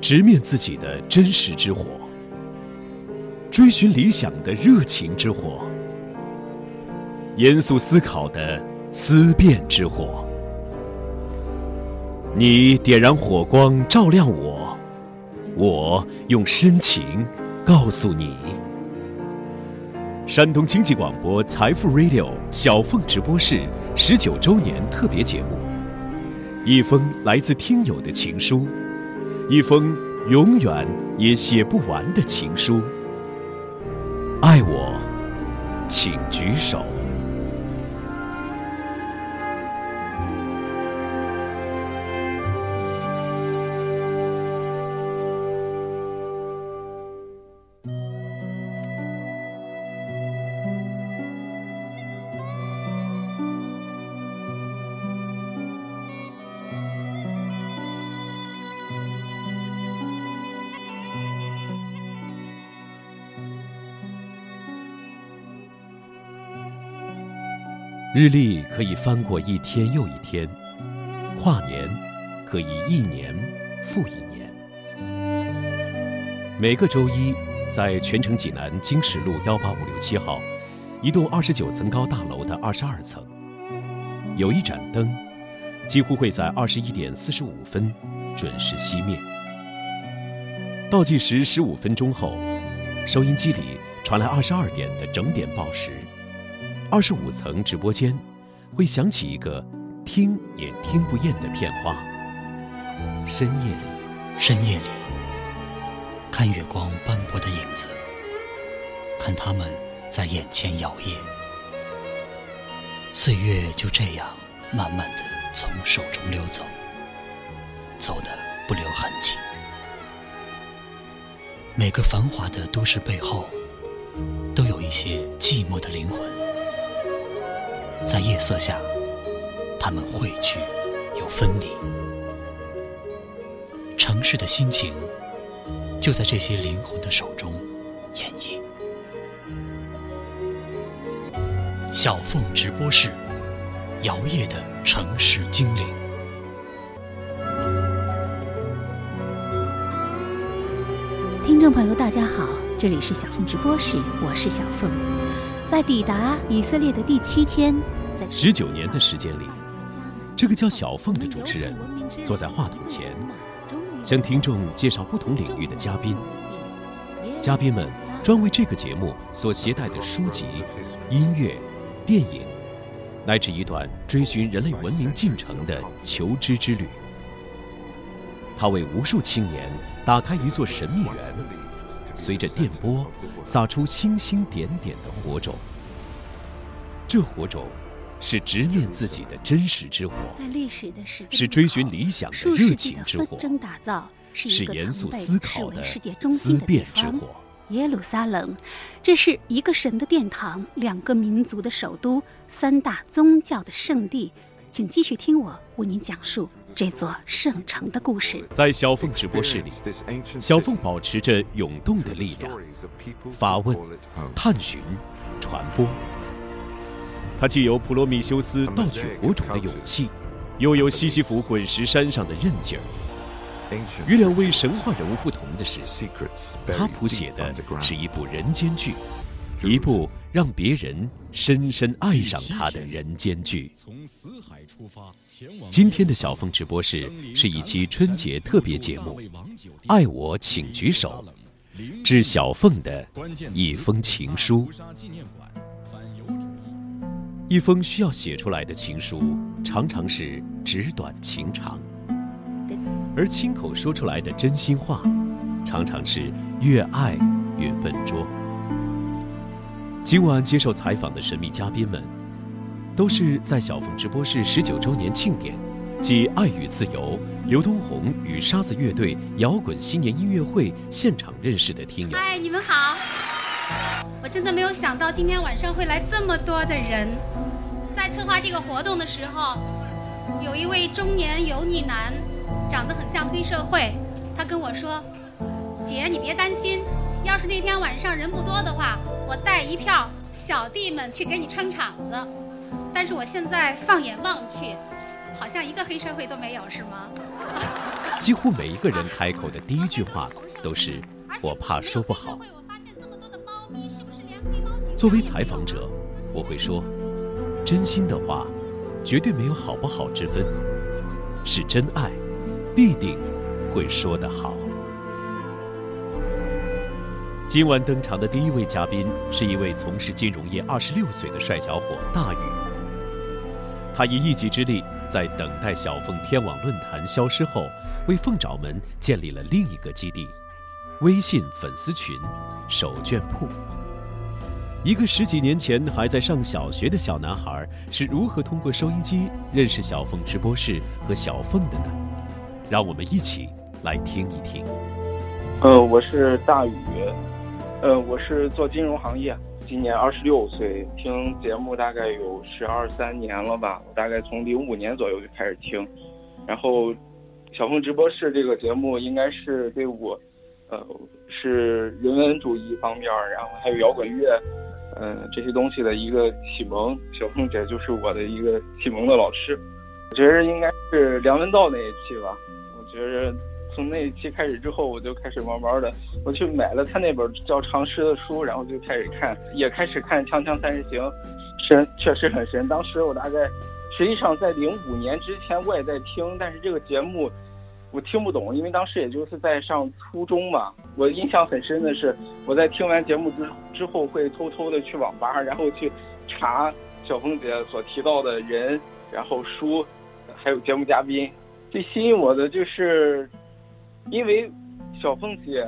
直面自己的真实之火，追寻理想的热情之火，严肃思考的思辨之火。你点燃火光，照亮我；我用深情告诉你。山东经济广播财富 Radio 小凤直播室十九周年特别节目，一封来自听友的情书。一封永远也写不完的情书。爱我，请举手。日历可以翻过一天又一天，跨年可以一年复一年。每个周一，在泉城济南经十路幺八五六七号一栋二十九层高大楼的二十二层，有一盏灯，几乎会在二十一点四十五分准时熄灭。倒计时十五分钟后，收音机里传来二十二点的整点报时。二十五层直播间，会响起一个听也听不厌的片花。深夜里，深夜里，看月光斑驳的影子，看他们在眼前摇曳，岁月就这样慢慢的从手中溜走，走的不留痕迹。每个繁华的都市背后，都有一些寂寞的灵魂。在夜色下，他们汇聚又分离。城市的心情，就在这些灵魂的手中演绎。小凤直播室，摇曳的城市精灵。听众朋友，大家好，这里是小凤直播室，我是小凤。在抵达以色列的第七天，在十九年的时间里，这个叫小凤的主持人坐在话筒前，向听众介绍不同领域的嘉宾。嘉宾们专为这个节目所携带的书籍、音乐、电影，乃至一段追寻人类文明进程的求知之旅。他为无数青年打开一座神秘园。随着电波撒出星星点点的火种，这火种是直面自己的真实之火，是追寻理想的热情之火，是严肃思考的思辨之火。耶路撒冷，这是一个神的殿堂，两个民族的首都，三大宗教的圣地。请继续听我为您讲述。这座圣城的故事，在小凤直播室里，小凤保持着涌动的力量，发问、探寻、传播。他既有普罗米修斯盗取火种的勇气，又有西西弗滚石山上的韧劲儿。与两位神话人物不同的是，他谱写的是一部人间剧。一部让别人深深爱上他的人间剧。从死海出发，今天的小凤直播室是一期春节特别节目，《爱我请举手》，致小凤的一封情书。一封需要写出来的情书，常常是纸短情长，而亲口说出来的真心话，常常是越爱越笨拙。今晚接受采访的神秘嘉宾们，都是在小凤直播室十九周年庆典暨爱与自由刘东红与沙子乐队摇滚新年音乐会现场认识的听友。嗨，你们好！我真的没有想到今天晚上会来这么多的人。在策划这个活动的时候，有一位中年油腻男，长得很像黑社会，他跟我说：“姐，你别担心，要是那天晚上人不多的话。”我带一票小弟们去给你撑场子，但是我现在放眼望去，好像一个黑社会都没有，是吗？几乎每一个人开口的第一句话都是“我怕说不好”。作为采访者，我会说，真心的话，绝对没有好不好之分，是真爱，必定会说得好。今晚登场的第一位嘉宾是一位从事金融业二十六岁的帅小伙大宇，他以一己之力，在等待小凤天网论坛消失后，为凤爪们建立了另一个基地——微信粉丝群“手绢铺”。一个十几年前还在上小学的小男孩是如何通过收音机认识小凤直播室和小凤的呢？让我们一起来听一听。呃，我是大宇，呃，我是做金融行业，今年二十六岁，听节目大概有十二三年了吧。我大概从零五年左右就开始听，然后小凤直播室这个节目应该是对我，呃，是人文主义方面，然后还有摇滚乐。嗯，这些东西的一个启蒙，小凤姐就是我的一个启蒙的老师。我觉得应该是梁文道那一期吧。我觉得从那一期开始之后，我就开始慢慢的，我去买了他那本叫《长诗》的书，然后就开始看，也开始看《锵锵三人行》，神确实很神。当时我大概，实际上在零五年之前我也在听，但是这个节目。我听不懂，因为当时也就是在上初中嘛。我印象很深的是，我在听完节目之之后，会偷偷的去网吧，然后去查小凤姐所提到的人，然后书，还有节目嘉宾。最吸引我的就是，因为小凤姐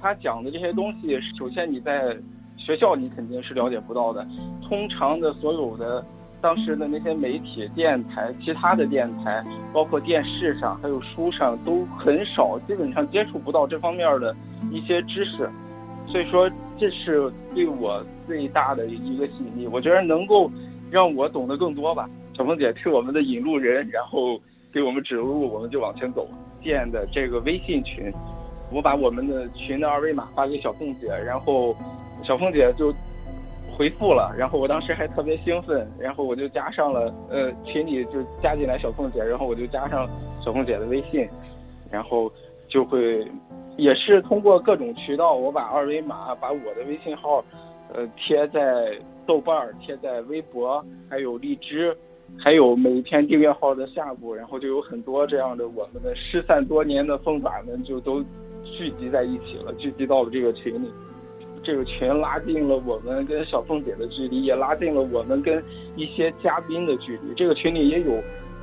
她讲的这些东西，首先你在学校你肯定是了解不到的，通常的所有的。当时的那些媒体、电台、其他的电台，包括电视上还有书上都很少，基本上接触不到这方面的一些知识，所以说这是对我最大的一个吸引力。我觉得能够让我懂得更多吧。小凤姐是我们的引路人，然后给我们指路，我们就往前走。建的这个微信群，我把我们的群的二维码发给小凤姐，然后小凤姐就。回复了，然后我当时还特别兴奋，然后我就加上了，呃，群里就加进来小凤姐，然后我就加上小凤姐的微信，然后就会，也是通过各种渠道，我把二维码，把我的微信号，呃，贴在豆瓣，贴在微博，还有荔枝，还有每天订阅号的下部，然后就有很多这样的我们的失散多年的凤爪们就都聚集在一起了，聚集到了这个群里。这个群拉近了我们跟小凤姐的距离，也拉近了我们跟一些嘉宾的距离。这个群里也有，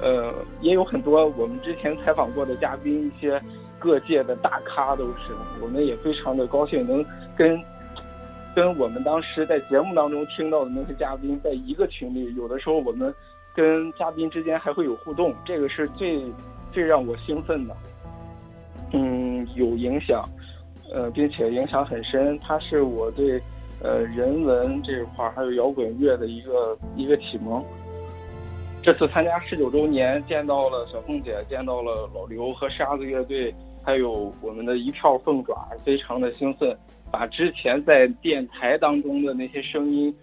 呃，也有很多我们之前采访过的嘉宾，一些各界的大咖都是。我们也非常的高兴能跟跟我们当时在节目当中听到的那些嘉宾在一个群里。有的时候我们跟嘉宾之间还会有互动，这个是最最让我兴奋的。嗯，有影响。呃，并且影响很深，它是我对，呃，人文这一块还有摇滚乐的一个一个启蒙。这次参加十九周年，见到了小凤姐，见到了老刘和沙子乐队，还有我们的一票凤爪，非常的兴奋，把之前在电台当中的那些声音、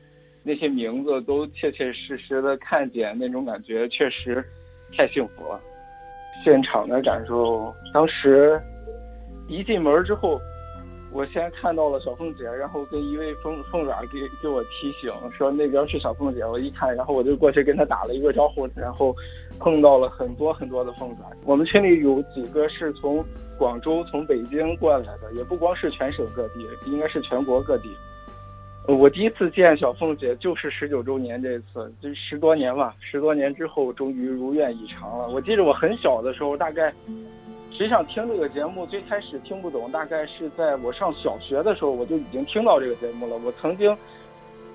那些名字都切切实实的看见，那种感觉确实太幸福了。现场的感受，当时一进门之后。我先看到了小凤姐，然后跟一位凤凤爪给给我提醒说那边是小凤姐。我一看，然后我就过去跟她打了一个招呼，然后碰到了很多很多的凤爪。我们群里有几个是从广州、从北京过来的，也不光是全省各地，应该是全国各地。我第一次见小凤姐就是十九周年这次，就十多年吧，十多年之后终于如愿以偿了。我记得我很小的时候，大概。实际上听这个节目最开始听不懂，大概是在我上小学的时候我就已经听到这个节目了。我曾经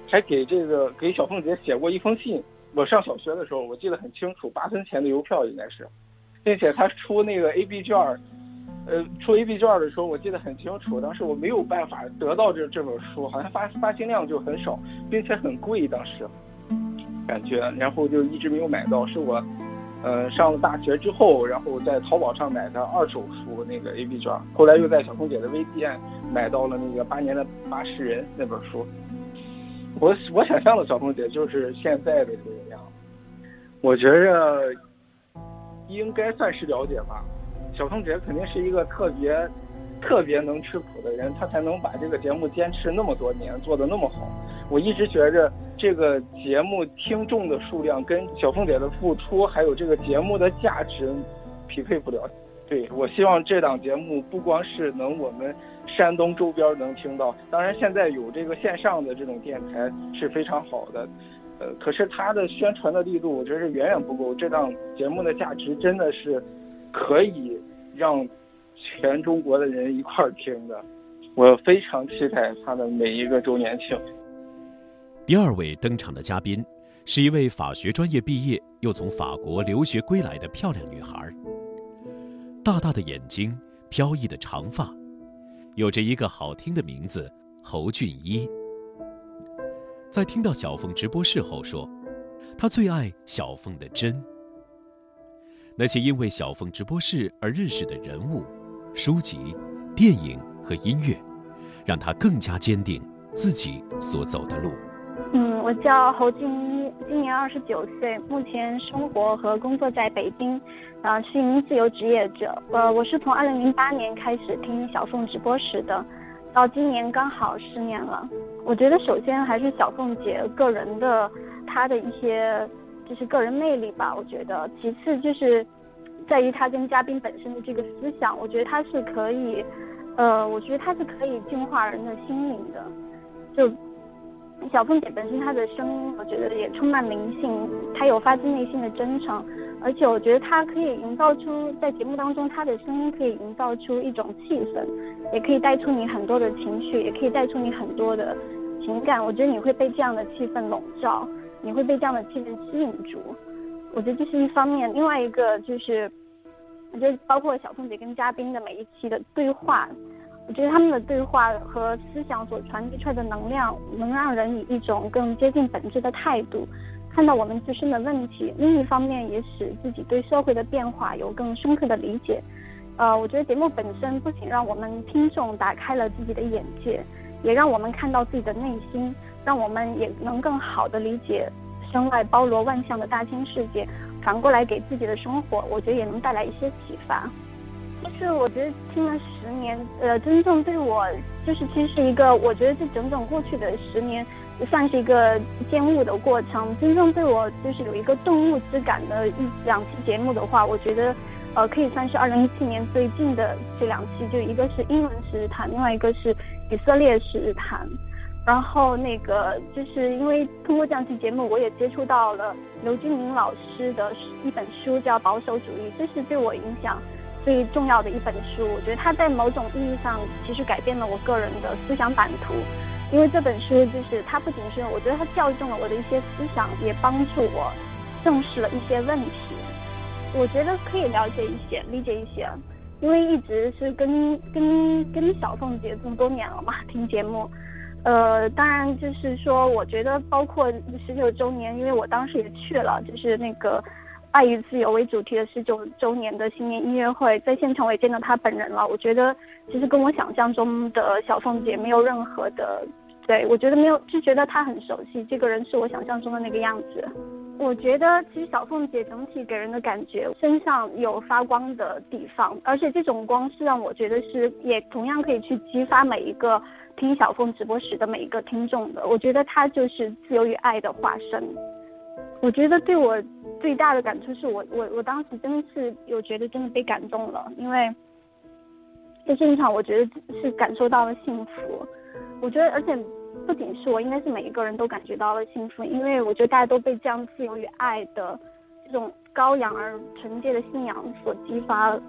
还给这个给小凤姐写过一封信。我上小学的时候我记得很清楚，八分钱的邮票应该是，并且他出那个 A B 卷儿，呃，出 A B 卷的时候我记得很清楚。当时我没有办法得到这这本书，好像发发行量就很少，并且很贵，当时感觉，然后就一直没有买到。是我。呃，上了大学之后，然后在淘宝上买的二手书那个 A B 卷，后来又在小凤姐的微店买到了那个八年的八十人那本书。我我想象的小凤姐就是现在的这个样。我觉着应该算是了解吧。小凤姐肯定是一个特别特别能吃苦的人，她才能把这个节目坚持那么多年，做得那么好。我一直觉着这个节目听众的数量跟小凤姐的付出，还有这个节目的价值匹配不了。对我希望这档节目不光是能我们山东周边能听到，当然现在有这个线上的这种电台是非常好的。呃，可是它的宣传的力度，我觉得是远远不够。这档节目的价值真的是可以让全中国的人一块儿听的。我非常期待他的每一个周年庆。第二位登场的嘉宾是一位法学专业毕业又从法国留学归来的漂亮女孩，大大的眼睛，飘逸的长发，有着一个好听的名字侯俊一。在听到小凤直播室后说，他最爱小凤的真。那些因为小凤直播室而认识的人物、书籍、电影和音乐，让他更加坚定自己所走的路。嗯，我叫侯静一，今年二十九岁，目前生活和工作在北京，啊，是一名自由职业者。呃，我是从二零零八年开始听小凤直播室的，到今年刚好十年了。我觉得首先还是小凤姐个人的，她的一些就是个人魅力吧。我觉得，其次就是在于他跟嘉宾本身的这个思想，我觉得他是可以，呃，我觉得他是可以净化人的心灵的。就小凤姐本身她的声音，我觉得也充满灵性，她有发自内心的真诚，而且我觉得她可以营造出在节目当中她的声音可以营造出一种气氛，也可以带出你很多的情绪，也可以带出你很多的。情感，我觉得你会被这样的气氛笼罩，你会被这样的气氛吸引住。我觉得这是一方面，另外一个就是，我觉得包括小凤姐跟嘉宾的每一期的对话，我觉得他们的对话和思想所传递出来的能量，能让人以一种更接近本质的态度，看到我们自身的问题。另一方面，也使自己对社会的变化有更深刻的理解。呃，我觉得节目本身不仅让我们听众打开了自己的眼界。也让我们看到自己的内心，让我们也能更好的理解身外包罗万象的大千世界。反过来给自己的生活，我觉得也能带来一些启发。就是我觉得听了十年，呃，真正对我就是其实是一个，我觉得这整整过去的十年，算是一个渐悟的过程。真正对我就是有一个顿悟之感的一两期节目的话，我觉得。呃，可以算是二零一七年最近的这两期，就一个是英文十日谈，另外一个是以色列十日谈。然后那个就是因为通过这样期节目，我也接触到了刘军明老师的一本书，叫《保守主义》，这是对我影响最重要的一本书。我觉得它在某种意义上其实改变了我个人的思想版图，因为这本书就是它不仅是我觉得它校正了我的一些思想，也帮助我正视了一些问题。我觉得可以了解一些，理解一些，因为一直是跟跟跟小凤姐这么多年了嘛，听节目，呃，当然就是说，我觉得包括十九周年，因为我当时也去了，就是那个爱与自由为主题的十九周年的新年音乐会，在现场我也见到她本人了。我觉得其实跟我想象中的小凤姐没有任何的，对我觉得没有，就觉得她很熟悉，这个人是我想象中的那个样子。我觉得其实小凤姐整体给人的感觉身上有发光的地方，而且这种光是让我觉得是也同样可以去激发每一个听小凤直播时的每一个听众的。我觉得她就是自由与爱的化身。我觉得对我最大的感触是我我我当时真的是有觉得真的被感动了，因为在现场我觉得是感受到了幸福。我觉得而且。不仅是我，应该是每一个人都感觉到了幸福，因为我觉得大家都被这样自由与爱的这种高扬而纯洁的信仰所激发了。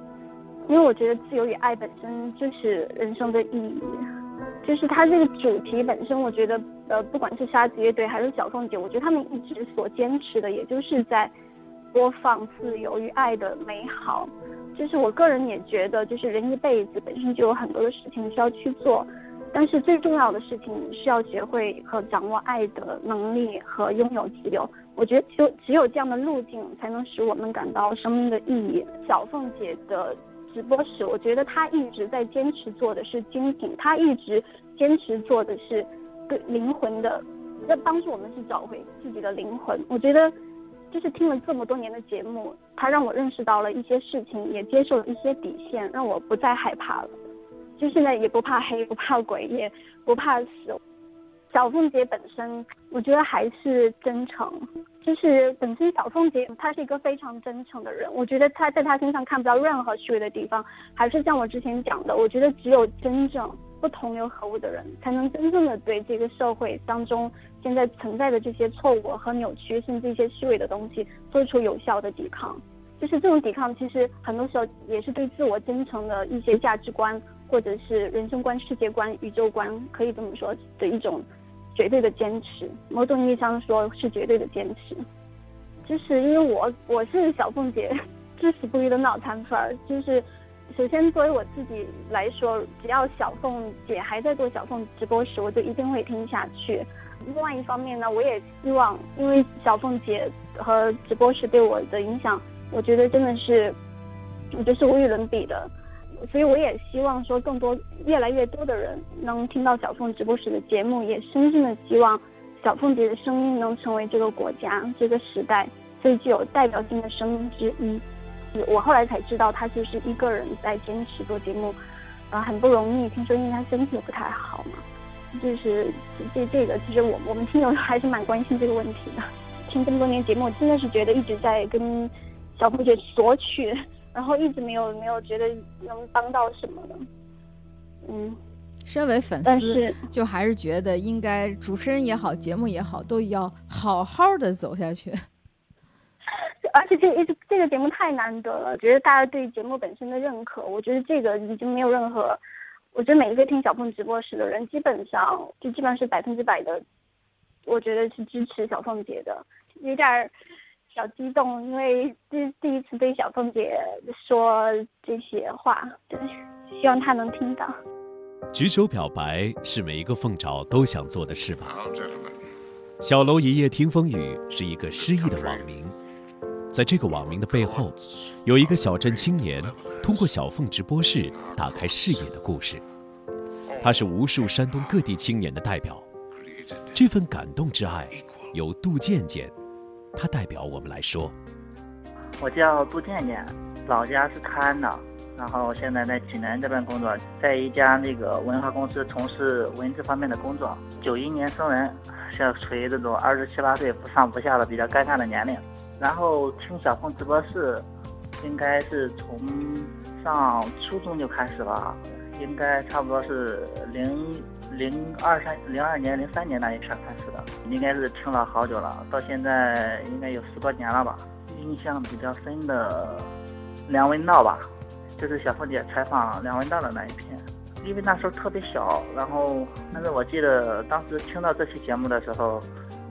因为我觉得自由与爱本身就是人生的意义，就是它这个主题本身，我觉得呃，不管是沙子乐队还是小凤姐，我觉得他们一直所坚持的，也就是在播放自由与爱的美好。就是我个人也觉得，就是人一辈子本身就有很多的事情需要去做。但是最重要的事情是要学会和掌握爱的能力和拥有自由。我觉得只有只有这样的路径，才能使我们感到生命的意义。小凤姐的直播时，我觉得他一直在坚持做的是精品，他一直坚持做的是对灵魂的，要帮助我们去找回自己的灵魂。我觉得就是听了这么多年的节目，他让我认识到了一些事情，也接受了一些底线，让我不再害怕了。就现在也不怕黑，不怕鬼，也不怕死。小凤姐本身，我觉得还是真诚。就是本身小凤姐她是一个非常真诚的人，我觉得她在她身上看不到任何虚伪的地方。还是像我之前讲的，我觉得只有真正不同流合污的人，才能真正的对这个社会当中现在存在的这些错误和扭曲，甚至一些虚伪的东西，做出有效的抵抗。就是这种抵抗，其实很多时候也是对自我真诚的一些价值观，或者是人生观、世界观、宇宙观，可以这么说的一种。绝对的坚持，某种意义上说是绝对的坚持，就是因为我我是小凤姐至死不渝的脑残粉儿。就是首先作为我自己来说，只要小凤姐还在做小凤直播时，我就一定会听下去。另外一方面呢，我也希望，因为小凤姐和直播室对我的影响，我觉得真的是，我觉得是无与伦比的。所以我也希望说，更多越来越多的人能听到小凤直播室的节目，也深深的希望小凤姐的声音能成为这个国家、这个时代最具有代表性的声音之一。我后来才知道，她就是一个人在坚持做节目，啊，很不容易。听说因为她身体不太好嘛，就是这这个，其实我我们听友还是蛮关心这个问题的。听这么多年节目，真的是觉得一直在跟小凤姐索取。然后一直没有没有觉得能帮到什么的，嗯，身为粉丝，就还是觉得应该主持人也好，节目也好，都要好好的走下去。而且这一直这个节目太难得了，觉得大家对节目本身的认可，我觉得这个已经没有任何，我觉得每一个听小凤直播室的人，基本上就基本上是百分之百的，我觉得是支持小凤姐的，有点。小激动，因为第第一次对小凤姐说这些话，就是希望她能听到。举手表白是每一个凤爪都想做的事吧？小楼一夜听风雨是一个诗意的网名，在这个网名的背后，有一个小镇青年通过小凤直播室打开视野的故事。他是无数山东各地青年的代表，这份感动之爱，由杜渐渐。他代表我们来说，我叫杜健健，老家是泰安的，然后现在在济南这边工作，在一家那个文化公司从事文字方面的工作。九一年生人，现在处于这种二十七八岁不上不下的比较尴尬的年龄。然后听小凤直播室，应该是从上初中就开始了，应该差不多是零。零二三零二年零三年那一片开始的，应该是听了好久了，到现在应该有十多年了吧。印象比较深的梁文道吧，就是小凤姐采访梁文道的那一篇，因为那时候特别小，然后但是我记得当时听到这期节目的时候，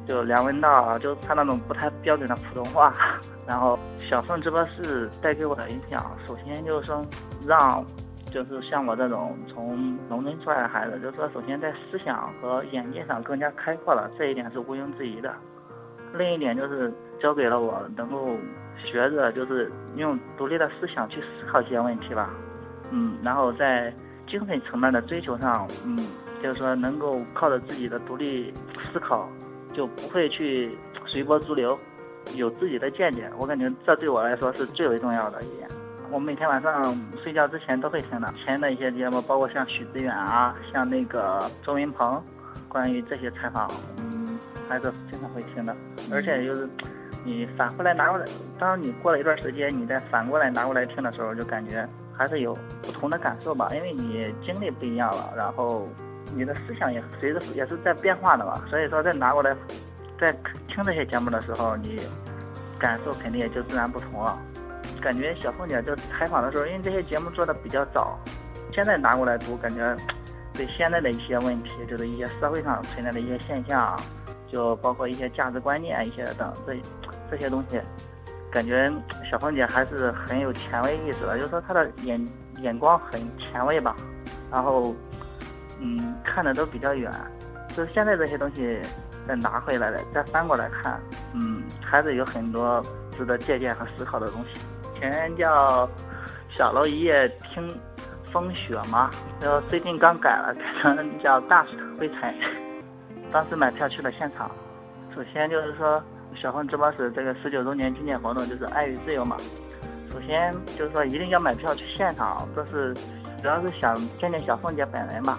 就梁文道就他那种不太标准的普通话，然后小凤直播室带给我的影响，首先就是说让。就是像我这种从农村出来的孩子，就是说，首先在思想和眼界上更加开阔了，这一点是毋庸置疑的。另一点就是教给了我能够学着，就是用独立的思想去思考一些问题吧。嗯，然后在精神层面的追求上，嗯，就是说能够靠着自己的独立思考，就不会去随波逐流，有自己的见解。我感觉这对我来说是最为重要的一点。我每天晚上睡觉之前都会听的，前的一些节目，包括像许志远啊，像那个周云鹏，关于这些采访，嗯，还是经常会听的。而且就是你反过来拿过来，当你过了一段时间，你再反过来拿过来听的时候，就感觉还是有不同的感受吧，因为你经历不一样了，然后你的思想也随着也是在变化的嘛。所以说再拿过来，在听这些节目的时候，你感受肯定也就自然不同了。感觉小凤姐就采访的时候，因为这些节目做的比较早，现在拿过来读，感觉对现在的一些问题，就是一些社会上存在的一些现象，就包括一些价值观念一些等这这些东西，感觉小凤姐还是很有前卫意识的，就是说她的眼眼光很前卫吧，然后嗯看的都比较远，就是现在这些东西再拿回来了，再翻过来看，嗯还是有很多值得借鉴和思考的东西。前叫小楼一夜听风雪嘛，然后最近刚改了，改成叫大灰尘。当时买票去了现场，首先就是说小凤直播室这个十九周年纪念活动就是爱与自由嘛。首先就是说一定要买票去现场，这是主要是想见见小凤姐本人嘛。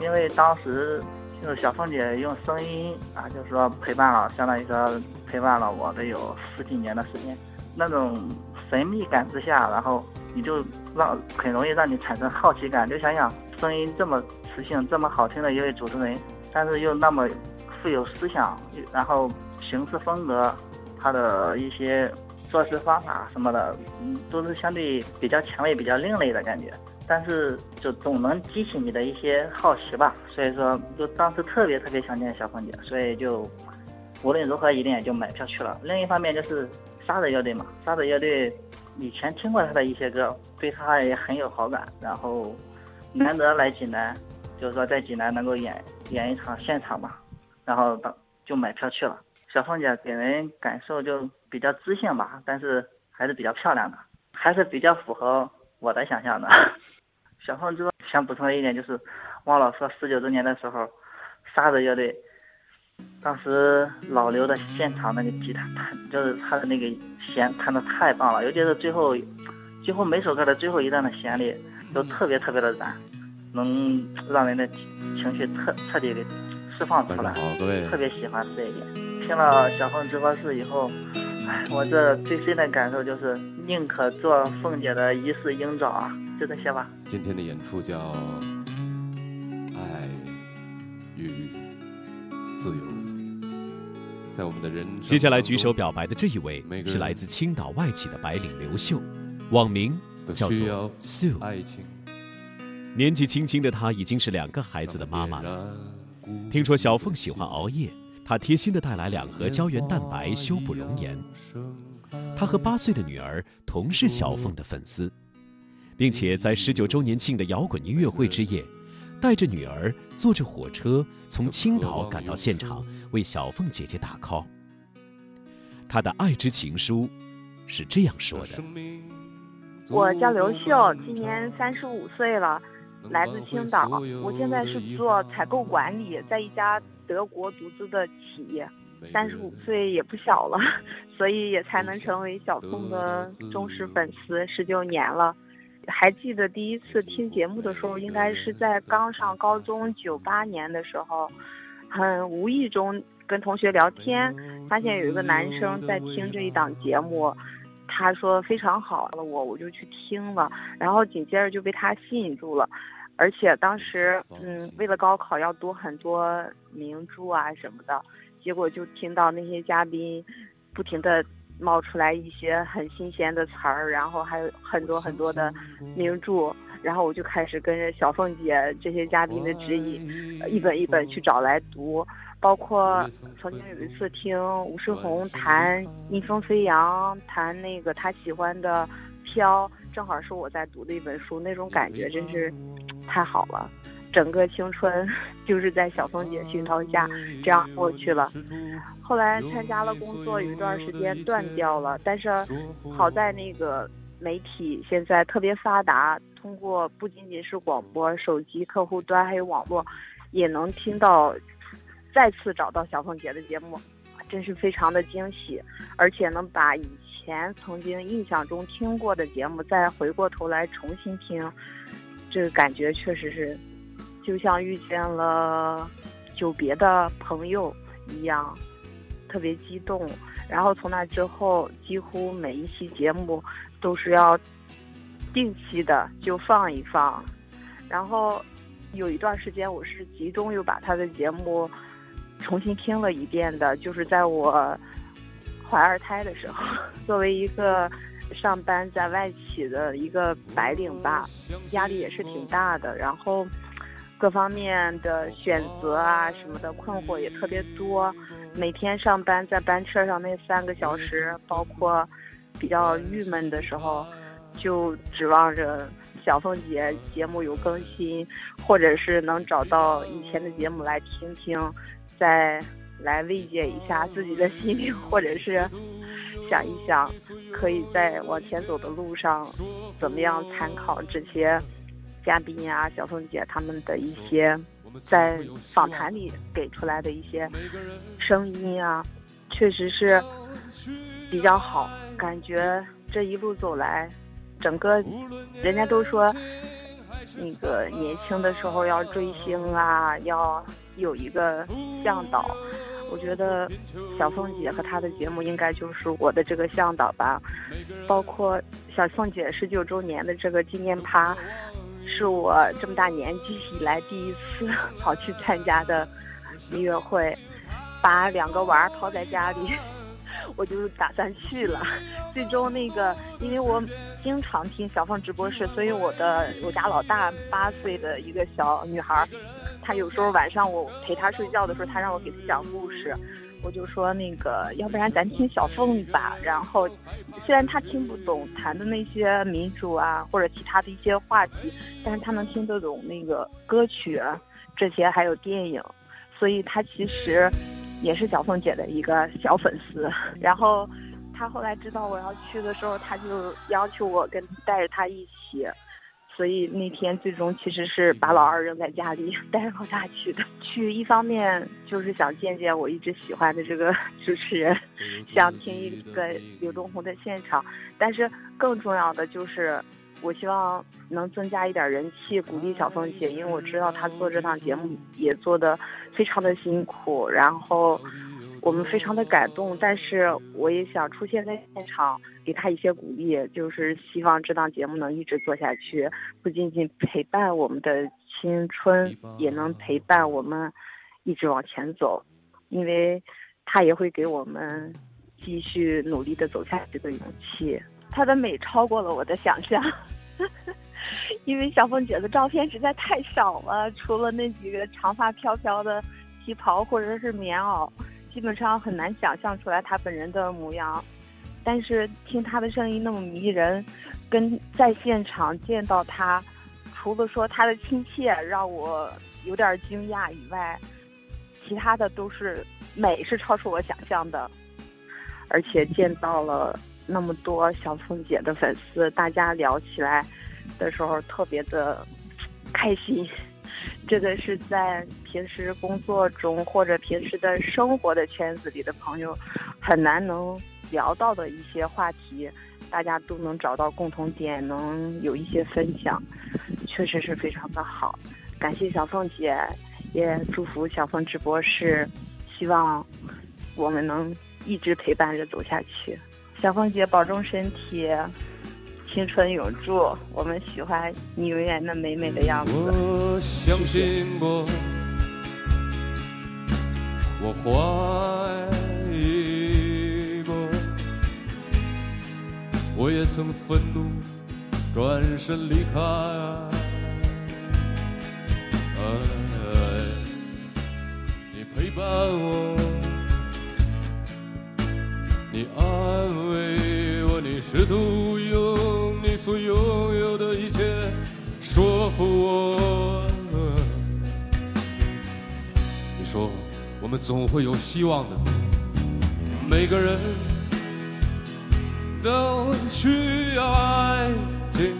因为当时就是小凤姐用声音啊，就是说陪伴了，相当于说陪伴了我的有十几年的时间。那种神秘感之下，然后你就让很容易让你产生好奇感。就想想声音这么磁性、这么好听的一位主持人，但是又那么富有思想，然后行事风格，他的一些做事方法什么的，嗯，都是相对比较前卫、比较另类的感觉。但是就总能激起你的一些好奇吧。所以说，就当时特别特别想见小凤姐，所以就无论如何一定也就买票去了。另一方面就是。沙子乐队嘛，沙子乐队以前听过他的一些歌，对他也很有好感。然后难得来济南，就是说在济南能够演演一场现场嘛，然后当就买票去了。小凤姐给人感受就比较知性吧，但是还是比较漂亮的，还是比较符合我的想象的。小凤之想补充的一点就是，忘了说十九周年的时候，沙子乐队。当时老刘的现场那个吉他弹，就是他的那个弦弹的太棒了，尤其是最后，几乎每首歌的最后一段的旋律都特别特别的燃，能让人的情绪彻彻底的释放出来。好，各位，特别喜欢这一点。听了小凤直播室以后，哎，我这最深的感受就是宁可做凤姐的一世鹰爪啊！就这些吧。今天的演出叫《自由》。在我们的人接下来举手表白的这一位是来自青岛外企的白领刘秀，网名叫做 Sue。年纪轻轻的她已经是两个孩子的妈妈了。听说小凤喜欢熬夜，她贴心的带来两盒胶原蛋白修补容颜。她和八岁的女儿同是小凤的粉丝，并且在十九周年庆的摇滚音乐会之夜。带着女儿坐着火车从青岛赶到现场，为小凤姐姐打 call。他的爱之情书是这样说的：“我叫刘秀，今年三十五岁了，来自青岛。我现在是做采购管理，在一家德国独资的企业。三十五岁也不小了，所以也才能成为小凤的忠实粉丝十九年了。”还记得第一次听节目的时候，应该是在刚上高中九八年的时候，很无意中跟同学聊天，发现有一个男生在听这一档节目，他说非常好，我我就去听了，然后紧接着就被他吸引住了，而且当时嗯为了高考要读很多名著啊什么的，结果就听到那些嘉宾不停的。冒出来一些很新鲜的词儿，然后还有很多很多的名著，然后我就开始跟着小凤姐这些嘉宾的指引，一本一本去找来读。包括曾经有一次听吴世宏谈《逆风飞扬》，谈那个他喜欢的《飘》，正好是我在读的一本书，那种感觉真是太好了。整个青春 就是在小凤姐熏陶下这样过去了。后来参加了工作，有一段时间断掉了。但是好在那个媒体现在特别发达，通过不仅仅是广播、手机客户端，还有网络，也能听到，再次找到小凤姐的节目，真是非常的惊喜。而且能把以前曾经印象中听过的节目再回过头来重新听，这个感觉确实是。就像遇见了久别的朋友一样，特别激动。然后从那之后，几乎每一期节目都是要定期的就放一放。然后有一段时间，我是集中又把他的节目重新听了一遍的，就是在我怀二胎的时候。作为一个上班在外企的一个白领吧，压力也是挺大的。然后。各方面的选择啊，什么的困惑也特别多。每天上班在班车上那三个小时，包括比较郁闷的时候，就指望着小凤姐节目有更新，或者是能找到以前的节目来听听，再来慰藉一下自己的心灵，或者是想一想，可以在往前走的路上怎么样参考这些。嘉宾啊，小凤姐他们的一些在访谈里给出来的一些声音啊，确实是比较好，感觉这一路走来，整个人家都说那个年轻的时候要追星啊，要有一个向导。我觉得小凤姐和她的节目应该就是我的这个向导吧，包括小凤姐十九周年的这个纪念趴，是我这么大年纪以来第一次 跑去参加的音乐会，把两个娃儿抛在家里，我就打算去了。最终那个，因为我经常听小凤直播室，所以我的我家老大八岁的一个小女孩。她有时候晚上我陪她睡觉的时候，她让我给她讲故事，我就说那个，要不然咱听小凤吧。然后，虽然他听不懂谈的那些民主啊或者其他的一些话题，但是他能听得懂那个歌曲这些还有电影，所以他其实也是小凤姐的一个小粉丝。然后他后来知道我要去的时候，他就要求我跟带着他一起。所以那天最终其实是把老二扔在家里，带着老大去的。去一方面就是想见见我一直喜欢的这个 主持人，想听一个刘东红的现场。但是更重要的就是，我希望能增加一点人气，鼓励小凤姐，因为我知道她做这档节目也做的非常的辛苦，然后。我们非常的感动，但是我也想出现在现场，给他一些鼓励，就是希望这档节目能一直做下去，不仅仅陪伴我们的青春，也能陪伴我们一直往前走，因为他也会给我们继续努力的走下去的勇气。她的美超过了我的想象，因为小凤姐的照片实在太少了，除了那几个长发飘飘的旗袍或者是棉袄。基本上很难想象出来他本人的模样，但是听他的声音那么迷人，跟在现场见到他，除了说他的亲切让我有点惊讶以外，其他的都是美是超出我想象的，而且见到了那么多小凤姐的粉丝，大家聊起来的时候特别的开心。这个是在平时工作中或者平时的生活的圈子里的朋友，很难能聊到的一些话题，大家都能找到共同点，能有一些分享，确实是非常的好。感谢小凤姐，也祝福小凤直播室，希望我们能一直陪伴着走下去。小凤姐保重身体。青春永驻，我们喜欢你永远那美美的样子。我相信过，我怀疑过，我也曾愤怒，转身离开。你陪伴我，你安慰我，你试图。所拥有的一切说服我。你说我们总会有希望的，每个人都需要爱情，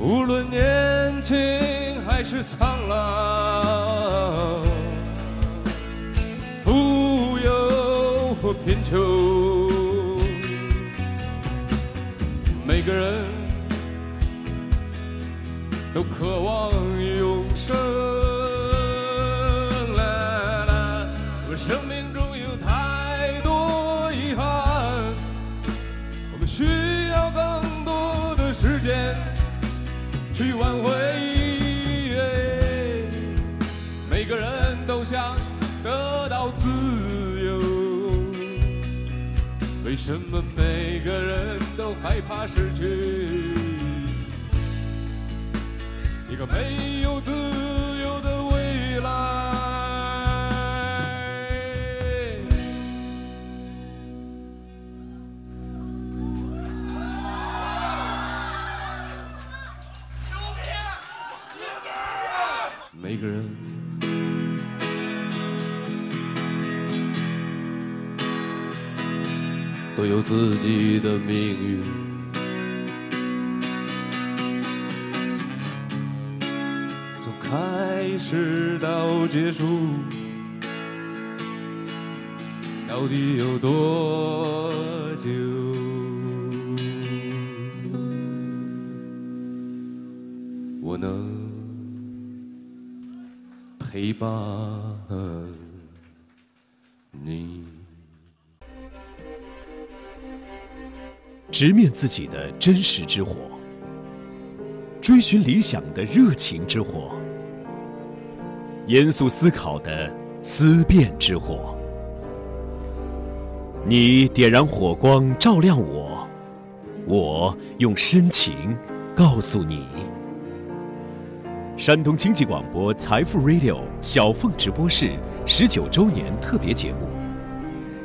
无论年轻还是苍老，富有或贫穷。都渴望永生。我生命中有太多遗憾，我们需要更多的时间去挽回。每个人都想得到自由，为什么每个人？都害怕失去没有自由的未来。每个人。都有自己的命运，直到结束，到底有多久？我能陪伴你。直面自己的真实之火，追寻理想的热情之火，严肃思考的思辨之火。你点燃火光，照亮我；我用深情告诉你。山东经济广播财富 Radio 小凤直播室十九周年特别节目，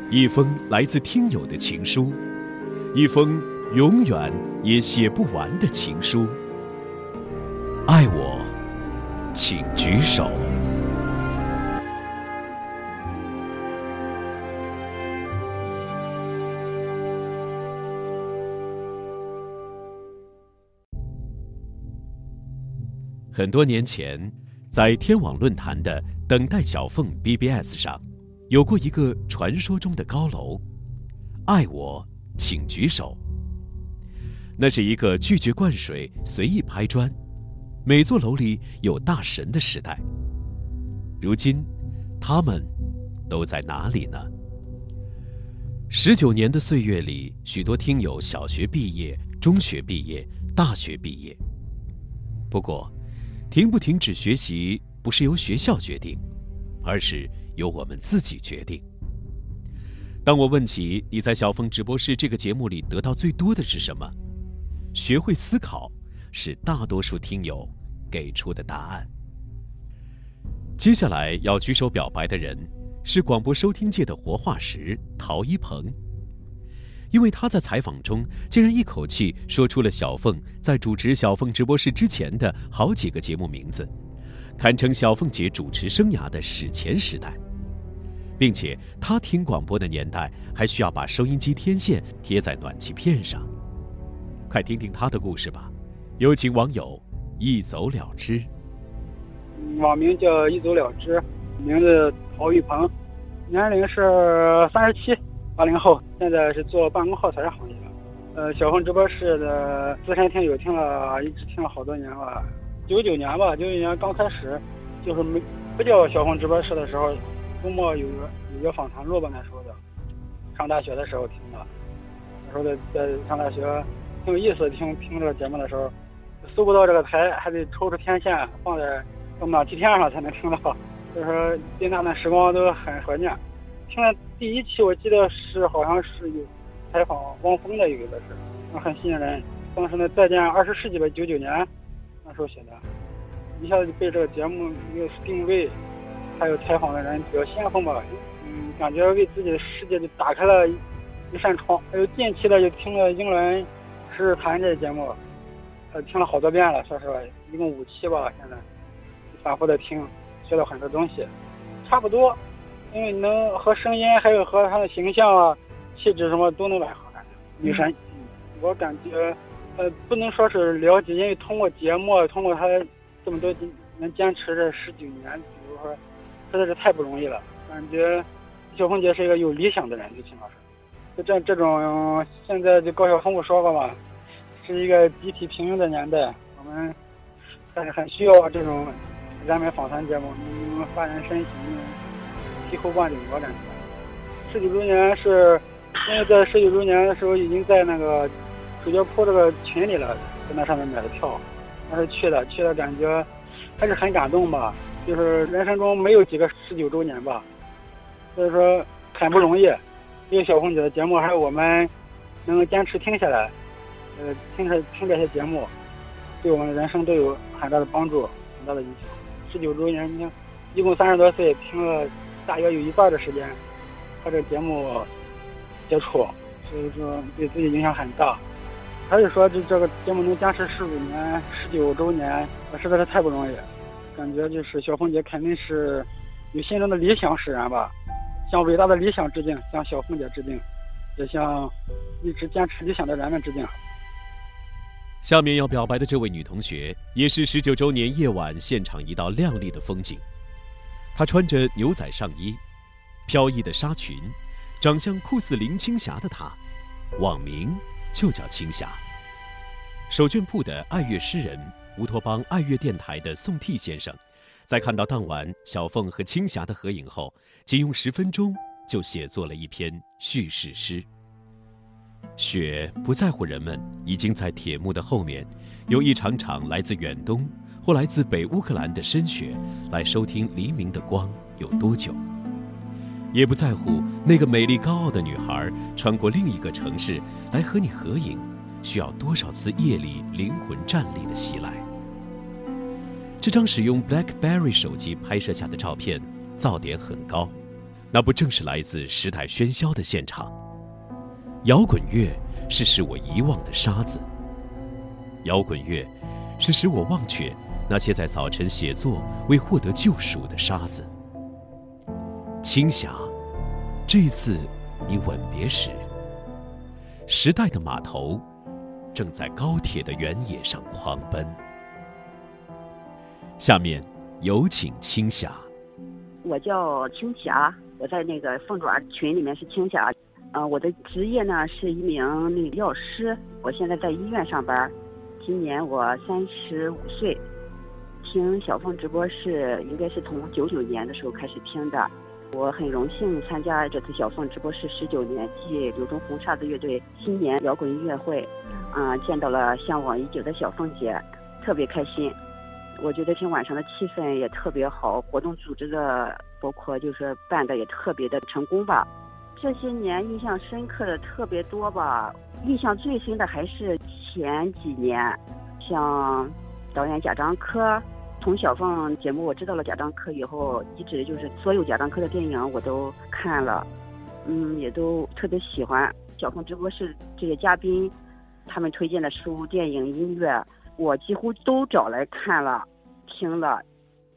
一封来自听友的情书。一封永远也写不完的情书。爱我，请举手。很多年前，在天网论坛的“等待小凤 BBS” 上，有过一个传说中的高楼。爱我。请举手。那是一个拒绝灌水、随意拍砖、每座楼里有大神的时代。如今，他们都在哪里呢？十九年的岁月里，许多听友小学毕业、中学毕业、大学毕业。不过，停不停止学习不是由学校决定，而是由我们自己决定。当我问起你在小峰直播室这个节目里得到最多的是什么，学会思考是大多数听友给出的答案。接下来要举手表白的人是广播收听界的活化石陶一鹏，因为他在采访中竟然一口气说出了小凤在主持小凤直播室之前的好几个节目名字，堪称小凤姐主持生涯的史前时代。并且他听广播的年代还需要把收音机天线贴在暖气片上，快听听他的故事吧。有请网友一走了之，网名叫一走了之，名字陶玉鹏，年龄是三十七，八零后，现在是做办公耗材行业的。呃，小红直播室的资深听友听了一直听了好多年了，九九年吧，九九年刚开始就是没不叫小红直播室的时候。周末有个有个访谈录吧，那时候的，上大学的时候听的，那时候在在上大学挺有意思，听听这个节目的时候，搜不到这个台，还得抽出天线放在暖气片上才能听到，就是说那段时光都很怀念。听了第一期，我记得是好像是有采访汪峰的，有一个是，很吸引人。当时呢，再见二十世纪吧，九九年那时候写的，一下子就被这个节目一个定位。还有采访的人比较先锋吧，嗯，感觉为自己的世界就打开了一扇窗。还有近期的就听了英伦时事谈这个节目，呃，听了好多遍了，说实话，一共五期吧，现在反复的听，学到很多东西，差不多，因为能和声音还有和他的形象啊、气质什么都能吻合。女神，我感觉呃不能说是了解，因为通过节目，通过她这么多能坚持这十几年，比如说。实在是太不容易了，感觉小凤姐是一个有理想的人，最起码是。就这这种，现在就高晓松不说过嘛，是一个集体平庸的年代，我们还是很需要这种人们访谈节目，能发人深省，醍醐灌顶。我感觉十九周年是，因为在十九周年的时候已经在那个主角铺这个群里了，在那上面买的票，那是去了，去了感觉还是很感动吧。就是人生中没有几个十九周年吧，所以说很不容易。有小凤姐的节目，还有我们能坚持听下来，呃，听着听这些节目，对我们的人生都有很大的帮助，很大的影响。十九周年，你看，一共三十多岁，听了大约有一半的时间和这个节目接触，所以说对自己影响很大。还是说这这个节目能坚持十五年、十九周年，实在是太不容易。感觉就是小凤姐肯定是有心中的理想使然吧，向伟大的理想致敬，向小凤姐致敬，也向一直坚持理想的人们致敬。下面要表白的这位女同学，也是十九周年夜晚现场一道亮丽的风景。她穿着牛仔上衣，飘逸的纱裙，长相酷似林青霞的她，网名就叫青霞。手绢铺的爱乐诗人，乌托邦爱乐电台的宋替先生，在看到当晚小凤和青霞的合影后，仅用十分钟就写作了一篇叙事诗。雪不在乎人们已经在铁幕的后面，有一场场来自远东或来自北乌克兰的深雪来收听黎明的光有多久，也不在乎那个美丽高傲的女孩穿过另一个城市来和你合影，需要多少次夜里灵魂站立的袭来。这张使用 BlackBerry 手机拍摄下的照片，噪点很高，那不正是来自时代喧嚣的现场？摇滚乐是使我遗忘的沙子。摇滚乐是使我忘却那些在早晨写作为获得救赎的沙子。青霞，这次你吻别时，时代的码头正在高铁的原野上狂奔。下面有请青霞。我叫青霞，我在那个凤爪群里面是青霞。呃，我的职业呢是一名那个药师，我现在在医院上班。今年我三十五岁，听小凤直播是应该是从九九年的时候开始听的。我很荣幸参加这次小凤直播室十九年暨柳中红沙子乐队新年摇滚音乐会，啊，见到了向往已久的小凤姐，特别开心。我觉得今天晚上的气氛也特别好，活动组织的包括就是办的也特别的成功吧。这些年印象深刻的特别多吧，印象最深的还是前几年，像导演贾樟柯，从小凤节目我知道了贾樟柯以后，一直就是所有贾樟柯的电影我都看了，嗯，也都特别喜欢。小凤直播室这些嘉宾，他们推荐的书、电影、音乐，我几乎都找来看了、听了。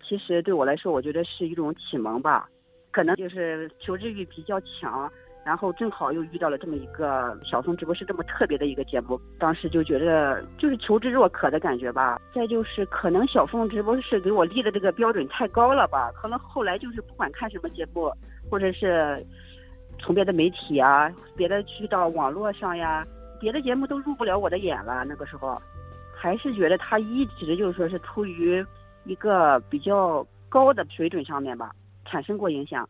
其实对我来说，我觉得是一种启蒙吧。可能就是求知欲比较强，然后正好又遇到了这么一个小峰直播室这么特别的一个节目，当时就觉得就是求知若渴的感觉吧。再就是可能小峰直播室给我立的这个标准太高了吧，可能后来就是不管看什么节目，或者是从别的媒体啊、别的渠道、网络上呀，别的节目都入不了我的眼了。那个时候，还是觉得他一直就是说是出于一个比较高的水准上面吧。产生过影响，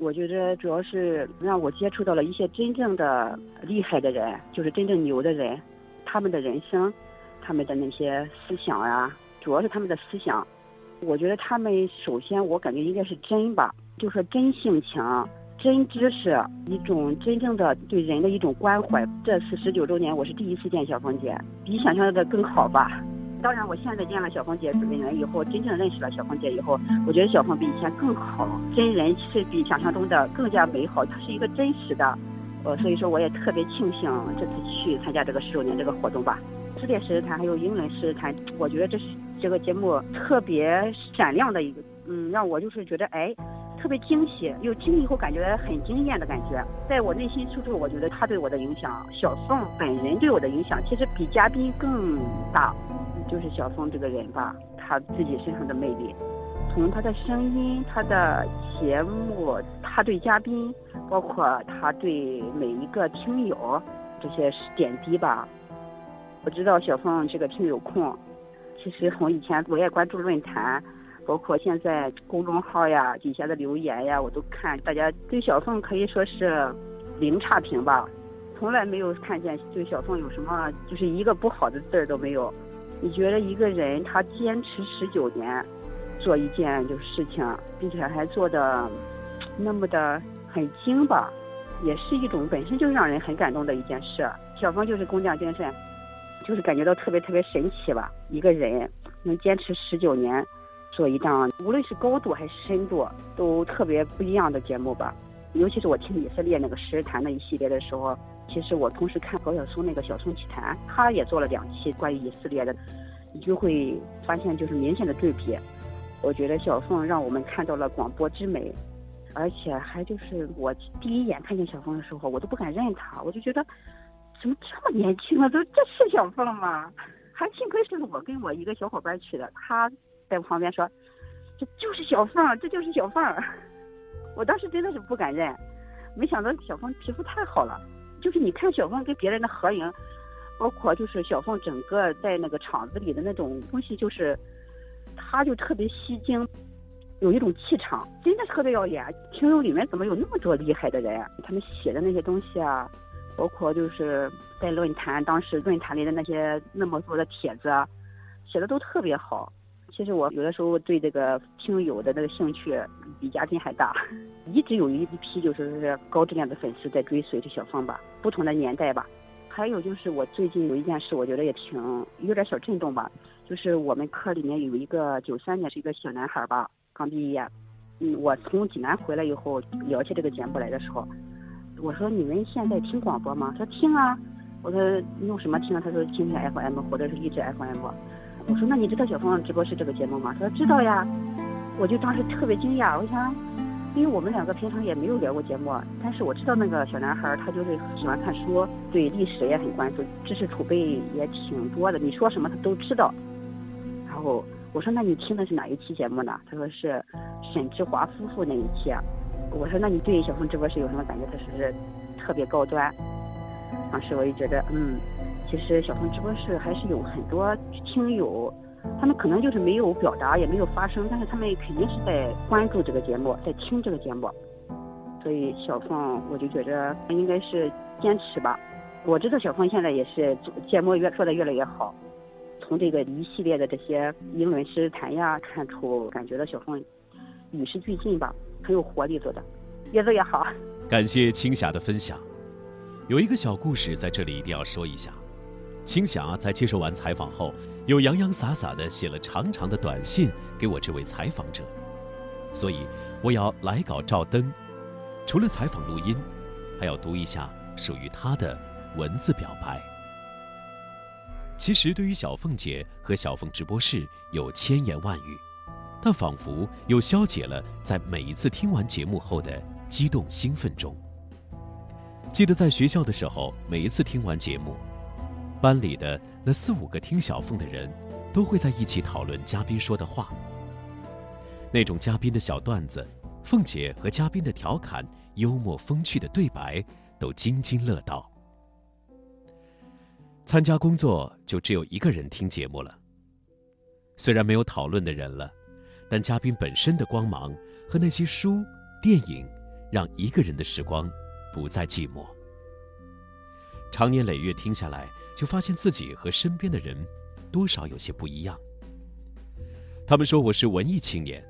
我觉得主要是让我接触到了一些真正的厉害的人，就是真正牛的人，他们的人生，他们的那些思想呀，主要是他们的思想。我觉得他们首先，我感觉应该是真吧，就说真性情、真知识，一种真正的对人的一种关怀。这次十九周年，我是第一次见小凤姐，比想象的更好吧。当然，我现在见了小凤姐本人以后，真正认识了小凤姐以后，我觉得小凤比以前更好，真人是比想象中的更加美好，她是一个真实的，呃，所以说我也特别庆幸这次去参加这个十周年这个活动吧。世界诗坛还有英伦诗坛，我觉得这是这个节目特别闪亮的一个，嗯，让我就是觉得哎。特别惊喜，又听以后感觉很惊艳的感觉，在我内心深处，我觉得他对我的影响，小凤本人对我的影响，其实比嘉宾更大。就是小凤这个人吧，他自己身上的魅力，从他的声音、他的节目、他对嘉宾，包括他对每一个听友这些点滴吧。我知道小凤这个听友控，其实从以前我也关注论坛。包括现在公众号呀底下的留言呀，我都看，大家对小凤可以说是零差评吧，从来没有看见对小凤有什么就是一个不好的字儿都没有。你觉得一个人他坚持十九年做一件就是事情，并且还做的那么的很精吧，也是一种本身就让人很感动的一件事。小芳就是工匠精神，就是感觉到特别特别神奇吧，一个人能坚持十九年。做一档，无论是高度还是深度，都特别不一样的节目吧。尤其是我听以色列那个诗坛那一系列的时候，其实我同时看高晓松那个《小松奇谈》，他也做了两期关于以色列的，你就会发现就是明显的对比。我觉得小凤让我们看到了广播之美，而且还就是我第一眼看见小凤的时候，我都不敢认他，我就觉得怎么这么年轻啊？都这是小凤吗？还幸亏是我跟我一个小伙伴去的，他。在旁边说：“这就是小凤，这就是小凤。”我当时真的是不敢认，没想到小凤皮肤太好了，就是你看小凤跟别人的合影，包括就是小凤整个在那个厂子里的那种东西，就是她就特别吸睛，有一种气场，真的特别耀眼。听友里面怎么有那么多厉害的人？他们写的那些东西啊，包括就是在论坛，当时论坛里的那些那么多的帖子，写的都特别好。其实我有的时候对这个听友的那个兴趣比嘉宾还大，一直有一批就是高质量的粉丝在追随着小凤吧，不同的年代吧。还有就是我最近有一件事，我觉得也挺有点小震动吧，就是我们科里面有一个九三年是一个小男孩吧，刚毕业。嗯，我从济南回来以后了解这个节目来的时候，我说你们现在听广播吗？他说听啊。我说用什么听啊？他说听听 FM 或者是荔枝 FM。我说：“那你知道小凤直播室这个节目吗？”他说：“知道呀。”我就当时特别惊讶，我想，因为我们两个平常也没有聊过节目，但是我知道那个小男孩他就是喜欢看书，对历史也很关注，知识储备也挺多的。你说什么他都知道。然后我说：“那你听的是哪一期节目呢？”他说：“是沈志华夫妇那一期。”我说：“那你对小凤直播室有什么感觉？”他说：“是特别高端。”当时我就觉得，嗯。其实小凤直播室还是有很多听友，他们可能就是没有表达，也没有发声，但是他们肯定是在关注这个节目，在听这个节目。所以小凤，我就觉着应该是坚持吧。我知道小凤现在也是节目越做的越来越好，从这个一系列的这些英伦诗谈呀，看出感觉到小凤与时俱进吧，很有活力做的，越做越好。感谢青霞的分享，有一个小故事在这里一定要说一下。青霞在接受完采访后，又洋洋洒洒地写了长长的短信给我这位采访者，所以我要来稿照灯。除了采访录音，还要读一下属于他的文字表白。其实对于小凤姐和小凤直播室有千言万语，但仿佛又消解了在每一次听完节目后的激动兴奋中。记得在学校的时候，每一次听完节目。班里的那四五个听小凤的人，都会在一起讨论嘉宾说的话。那种嘉宾的小段子，凤姐和嘉宾的调侃、幽默风趣的对白，都津津乐道。参加工作就只有一个人听节目了。虽然没有讨论的人了，但嘉宾本身的光芒和那些书、电影，让一个人的时光不再寂寞。长年累月听下来。就发现自己和身边的人多少有些不一样。他们说我是文艺青年，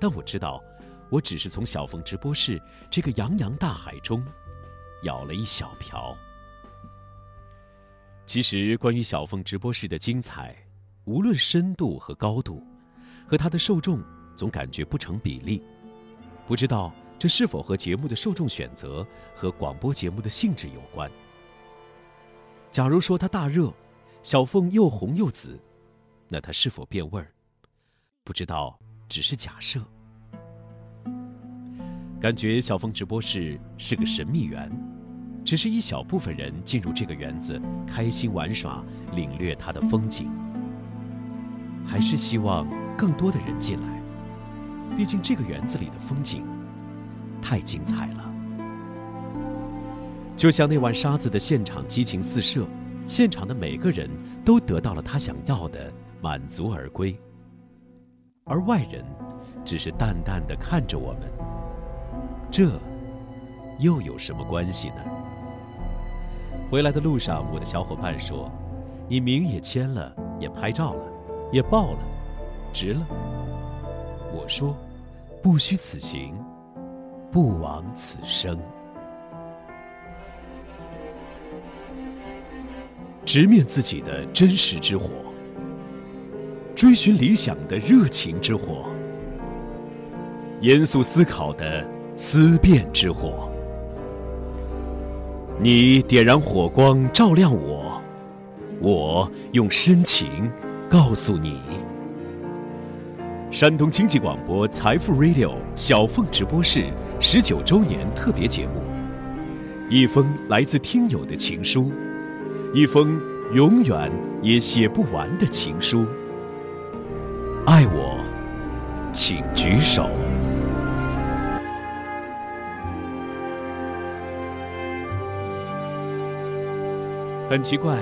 但我知道，我只是从小凤直播室这个洋洋大海中舀了一小瓢。其实，关于小凤直播室的精彩，无论深度和高度，和它的受众总感觉不成比例。不知道这是否和节目的受众选择和广播节目的性质有关？假如说它大热，小凤又红又紫，那它是否变味儿？不知道，只是假设。感觉小凤直播室是个神秘园，只是一小部分人进入这个园子，开心玩耍，领略它的风景。还是希望更多的人进来，毕竟这个园子里的风景太精彩了。就像那碗沙子的现场激情四射，现场的每个人都得到了他想要的，满足而归。而外人，只是淡淡的看着我们。这，又有什么关系呢？回来的路上，我的小伙伴说：“你名也签了，也拍照了，也报了，值了。”我说：“不虚此行，不枉此生。”直面自己的真实之火，追寻理想的热情之火，严肃思考的思辨之火。你点燃火光，照亮我；我用深情告诉你。山东经济广播财富 Radio 小凤直播室十九周年特别节目，一封来自听友的情书。一封永远也写不完的情书。爱我请举手。很奇怪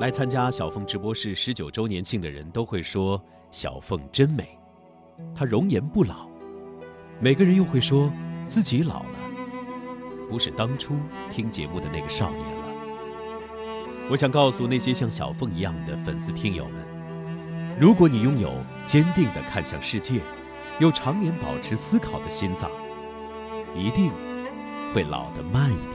来参加小凤直播室十九周年庆的人都会说小凤真美她容颜不老。每个人又会说自己老了不是当初听节目的那个少年了。我想告诉那些像小凤一样的粉丝听友们，如果你拥有坚定的看向世界，又常年保持思考的心脏，一定会老得慢一点。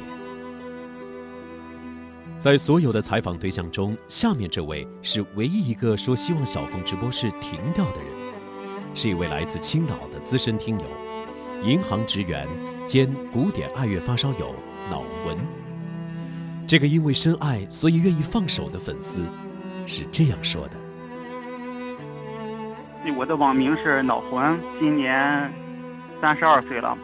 在所有的采访对象中，下面这位是唯一一个说希望小凤直播室停掉的人，是一位来自青岛的资深听友，银行职员兼古典爱乐发烧友脑魂。这个因为深爱所以愿意放手的粉丝，是这样说的：“我的网名是脑魂，今年三十二岁了，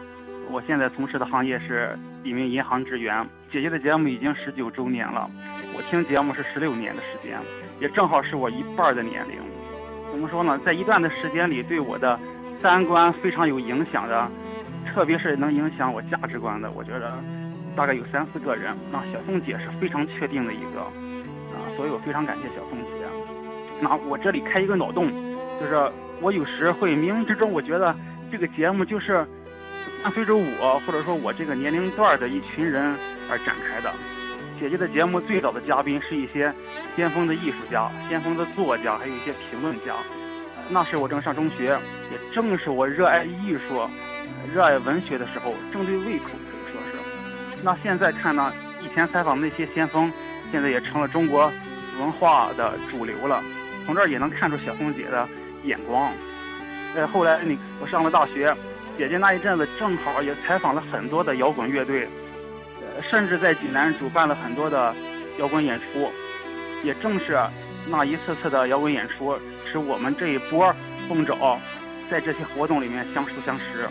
我现在从事的行业是一名银行职员。”姐姐的节目已经十九周年了，我听节目是十六年的时间，也正好是我一半的年龄。怎么说呢？在一段的时间里，对我的三观非常有影响的，特别是能影响我价值观的，我觉得大概有三四个人。那小凤姐是非常确定的一个啊，所以我非常感谢小凤姐。那我这里开一个脑洞，就是我有时会冥冥之中，我觉得这个节目就是伴随着我，或者说我这个年龄段的一群人。而展开的。姐姐的节目最早的嘉宾是一些先锋的艺术家、先锋的作家，还有一些评论家。那时我正上中学，也正是我热爱艺术、热爱文学的时候，正对胃口。那现在看呢，以前采访那些先锋，现在也成了中国文化的主流了。从这儿也能看出小凤姐的眼光。呃，后来你我上了大学，姐姐那一阵子正好也采访了很多的摇滚乐队。呃甚至在济南主办了很多的摇滚演出，也正是那一次次的摇滚演出，使我们这一波凤爪在这些活动里面相识相识。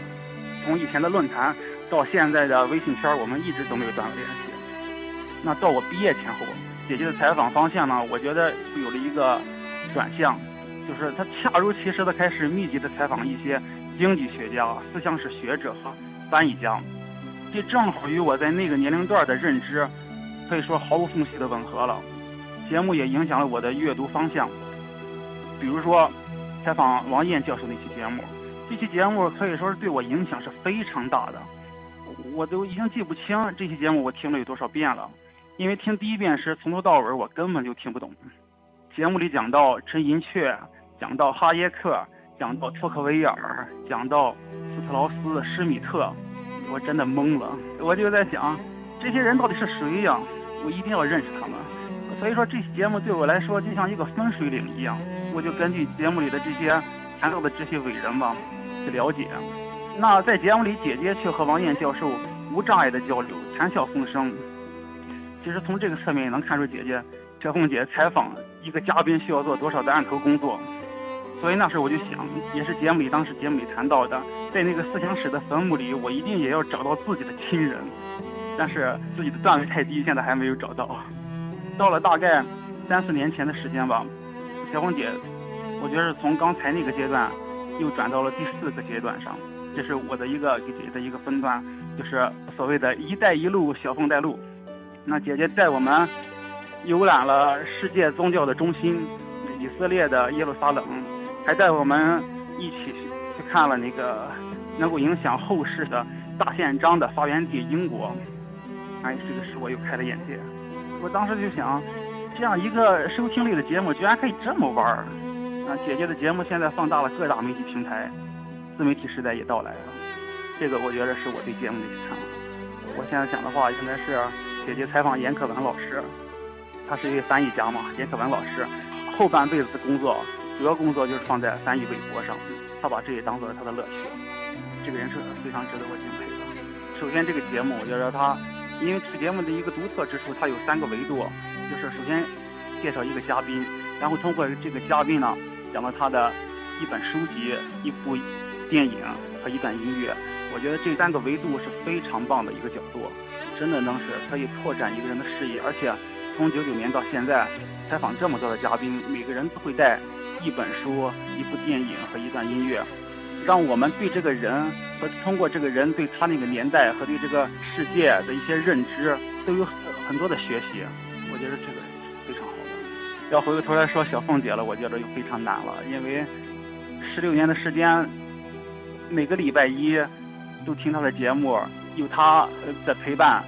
从以前的论坛到现在的微信圈，我们一直都没有断了联系。那到我毕业前后，姐姐的采访方向呢，我觉得有了一个转向，就是她恰如其时的开始密集的采访一些经济学家、思想史学者和翻译家。这正好与我在那个年龄段的认知，可以说毫无缝隙的吻合了。节目也影响了我的阅读方向。比如说，采访王燕教授那期节目，这期节目可以说是对我影响是非常大的。我都已经记不清这期节目我听了有多少遍了，因为听第一遍时从头到尾我根本就听不懂。节目里讲到陈寅恪，讲到哈耶克，讲到托克维尔，讲到斯特劳斯、施米特。我真的懵了，我就在想，这些人到底是谁呀？我一定要认识他们。所以说，这期节目对我来说就像一个分水岭一样。我就根据节目里的这些谈到的这些伟人吧，去了解。那在节目里，姐姐却和王燕教授无障碍的交流，谈笑风生。其实从这个侧面也能看出，姐姐小凤姐采访一个嘉宾需要做多少的案头工作。所以那时候我就想，也是节目里当时节目里谈到的，在那个思想史的坟墓里，我一定也要找到自己的亲人。但是自己的段位太低，现在还没有找到。到了大概三四年前的时间吧，小凤姐，我觉得从刚才那个阶段，又转到了第四个阶段上。这是我的一个给姐姐的一个分段，就是所谓的一带一路，小凤带路。那姐姐带我们游览了世界宗教的中心，以色列的耶路撒冷。还带我们一起去看了那个能够影响后世的大宪章的发源地英国，哎，这个使我又开了眼界。我当时就想，这样一个收听率的节目居然可以这么玩儿。啊，姐姐的节目现在放大了各大媒体平台，自媒体时代也到来了。这个我觉得是我对节目的看法。我现在讲的话应该是姐姐采访严可文老师，他是一位翻译家嘛，严可文老师后半辈子的工作。主要工作就是放在翻译微博上，他把这也当做了他的乐趣。这个人是非常值得我敬佩的。首先，这个节目我觉得他，因为这个节目的一个独特之处，它有三个维度，就是首先介绍一个嘉宾，然后通过这个嘉宾呢，讲到他的一本书籍、一部电影和一段音乐。我觉得这三个维度是非常棒的一个角度，真的能是可以拓展一个人的视野。而且从九九年到现在，采访这么多的嘉宾，每个人都会带。一本书、一部电影和一段音乐，让我们对这个人和通过这个人对他那个年代和对这个世界的一些认知都有很多的学习。我觉得这个是非常好的。要回过头来说小凤姐了，我觉得就非常难了，因为十六年的时间，每个礼拜一都听她的节目，有她的陪伴。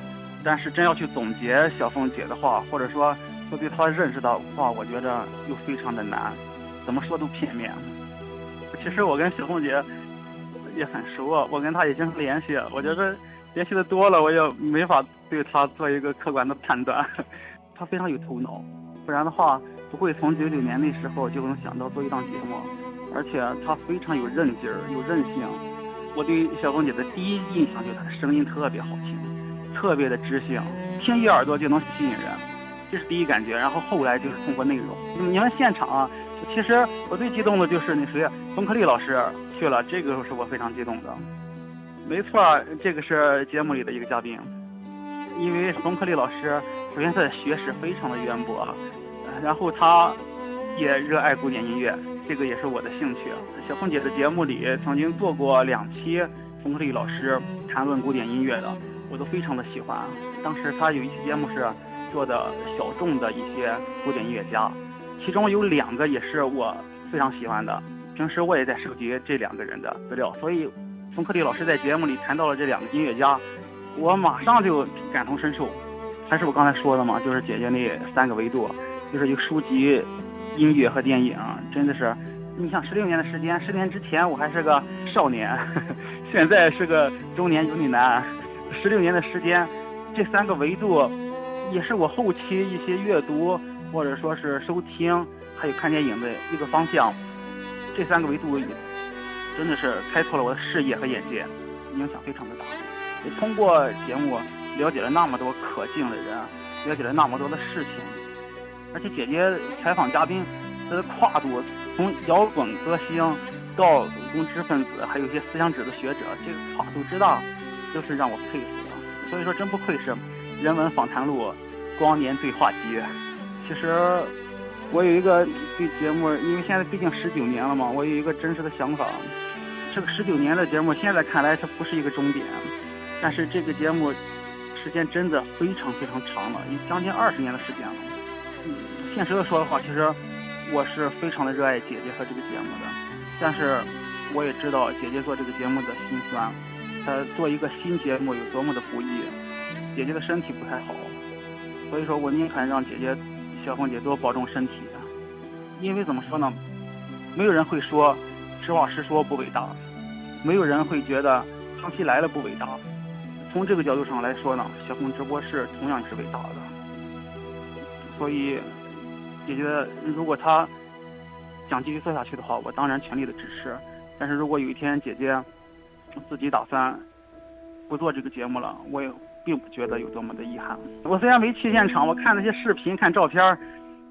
但是真要去总结小凤姐的话，或者说说对她认识的话，我觉着又非常的难，怎么说都片面。其实我跟小凤姐也很熟啊，我跟她也经常联系，我觉得联系的多了，我也没法对她做一个客观的判断。她非常有头脑，不然的话不会从九九年那时候就能想到做一档节目，而且她非常有韧劲儿，有韧性。我对小凤姐的第一印象就是她的声音特别好听。特别的知性，听一耳朵就能吸引人，这是第一感觉。然后后来就是通过内容。你们现场啊，其实我最激动的就是那谁，冯克利老师去了，这个是我非常激动的。没错，这个是节目里的一个嘉宾，因为冯克利老师首先他的学识非常的渊博，然后他也热爱古典音乐，这个也是我的兴趣。小凤姐的节目里曾经做过两期冯克利老师谈论古典音乐的。我都非常的喜欢。当时他有一期节目是做的小众的一些古典音乐家，其中有两个也是我非常喜欢的。平时我也在收集这两个人的资料，所以冯克利老师在节目里谈到了这两个音乐家，我马上就感同身受。还是我刚才说的嘛，就是姐姐那三个维度，就是有书籍、音乐和电影，真的是，你像十六年的时间，十年之前我还是个少年，现在是个中年油腻男。十六年的时间，这三个维度，也是我后期一些阅读或者说是收听，还有看电影的一个方向。这三个维度，真的是开拓了我的视野和眼界，影响非常的大。也通过节目了解了那么多可敬的人，了解了那么多的事情。而且姐姐采访嘉宾，她的跨度从摇滚歌星到公知分子，还有一些思想史的学者，这个跨度之大。都是让我佩服的，所以说真不愧是《人文访谈录》光年对话集。其实我有一个对节目，因为现在毕竟十九年了嘛，我有一个真实的想法。这个十九年的节目，现在看来它不是一个终点，但是这个节目时间真的非常非常长了，有将近二十年的时间了。现实的说的话，其实我是非常的热爱姐姐和这个节目的，但是我也知道姐姐做这个节目的辛酸。他做一个新节目有多么的不易，姐姐的身体不太好，所以说我宁肯让姐姐小凤姐多保重身体，因为怎么说呢，没有人会说实话实说不伟大，没有人会觉得康熙来了不伟大，从这个角度上来说呢，小凤直播室同样是伟大的，所以姐姐如果她想继续做下去的话，我当然全力的支持，但是如果有一天姐姐。自己打算不做这个节目了，我也并不觉得有多么的遗憾。我虽然没去现场，我看那些视频、看照片，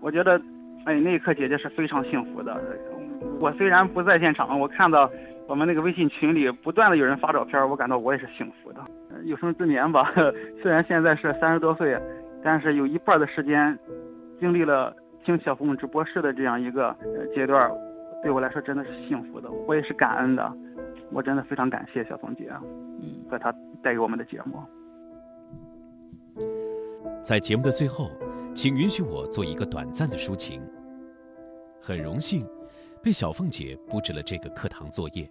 我觉得，哎，那一刻姐姐是非常幸福的。我虽然不在现场，我看到我们那个微信群里不断的有人发照片，我感到我也是幸福的。有生之年吧，虽然现在是三十多岁，但是有一半的时间经历了听小凤直播室的这样一个阶段，对我来说真的是幸福的，我也是感恩的。我真的非常感谢小凤姐，嗯，和她带给我们的节目。在节目的最后，请允许我做一个短暂的抒情。很荣幸被小凤姐布置了这个课堂作业。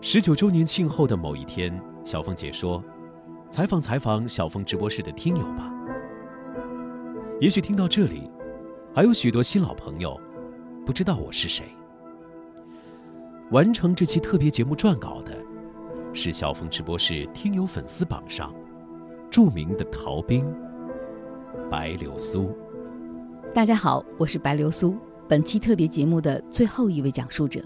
十九周年庆后的某一天，小凤姐说：“采访采访小凤直播室的听友吧。”也许听到这里，还有许多新老朋友不知道我是谁。完成这期特别节目撰稿的，是小凤直播室听友粉丝榜上著名的逃兵白流苏。大家好，我是白流苏，本期特别节目的最后一位讲述者。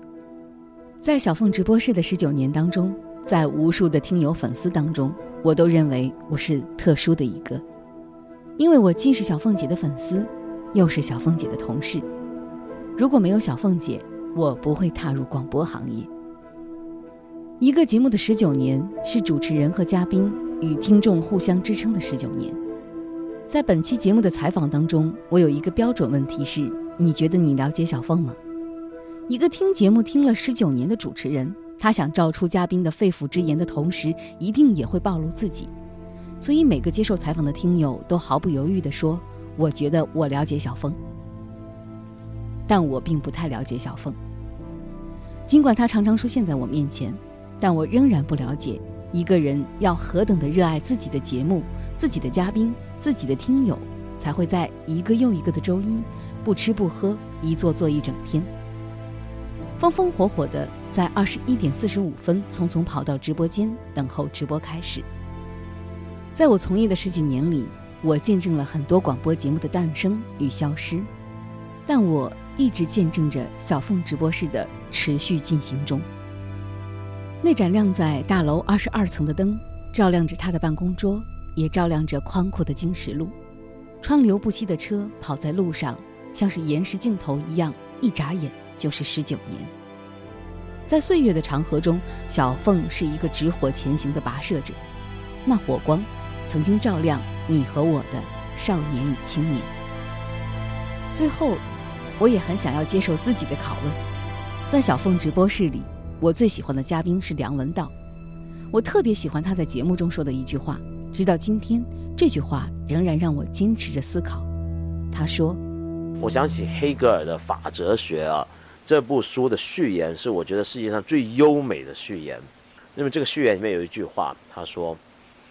在小凤直播室的十九年当中，在无数的听友粉丝当中，我都认为我是特殊的一个，因为我既是小凤姐的粉丝，又是小凤姐的同事。如果没有小凤姐，我不会踏入广播行业。一个节目的十九年，是主持人和嘉宾与听众互相支撑的十九年。在本期节目的采访当中，我有一个标准问题是：你觉得你了解小凤吗？一个听节目听了十九年的主持人，他想照出嘉宾的肺腑之言的同时，一定也会暴露自己。所以每个接受采访的听友都毫不犹豫地说：“我觉得我了解小峰。”但我并不太了解小峰。尽管他常常出现在我面前，但我仍然不了解一个人要何等的热爱自己的节目、自己的嘉宾、自己的听友，才会在一个又一个的周一不吃不喝，一坐坐一整天，风风火火的在二十一点四十五分匆匆跑到直播间等候直播开始。在我从业的十几年里，我见证了很多广播节目的诞生与消失，但我一直见证着小凤直播室的持续进行中。那盏亮在大楼二十二层的灯，照亮着他的办公桌，也照亮着宽阔的经石路。川流不息的车跑在路上，像是延时镜头一样，一眨眼就是十九年。在岁月的长河中，小凤是一个直火前行的跋涉者，那火光。曾经照亮你和我的少年与青年。最后，我也很想要接受自己的拷问。在小凤直播室里，我最喜欢的嘉宾是梁文道。我特别喜欢他在节目中说的一句话，直到今天，这句话仍然让我坚持着思考。他说：“我想起黑格尔的《法哲学》啊，这部书的序言是我觉得世界上最优美的序言。那么这个序言里面有一句话，他说。”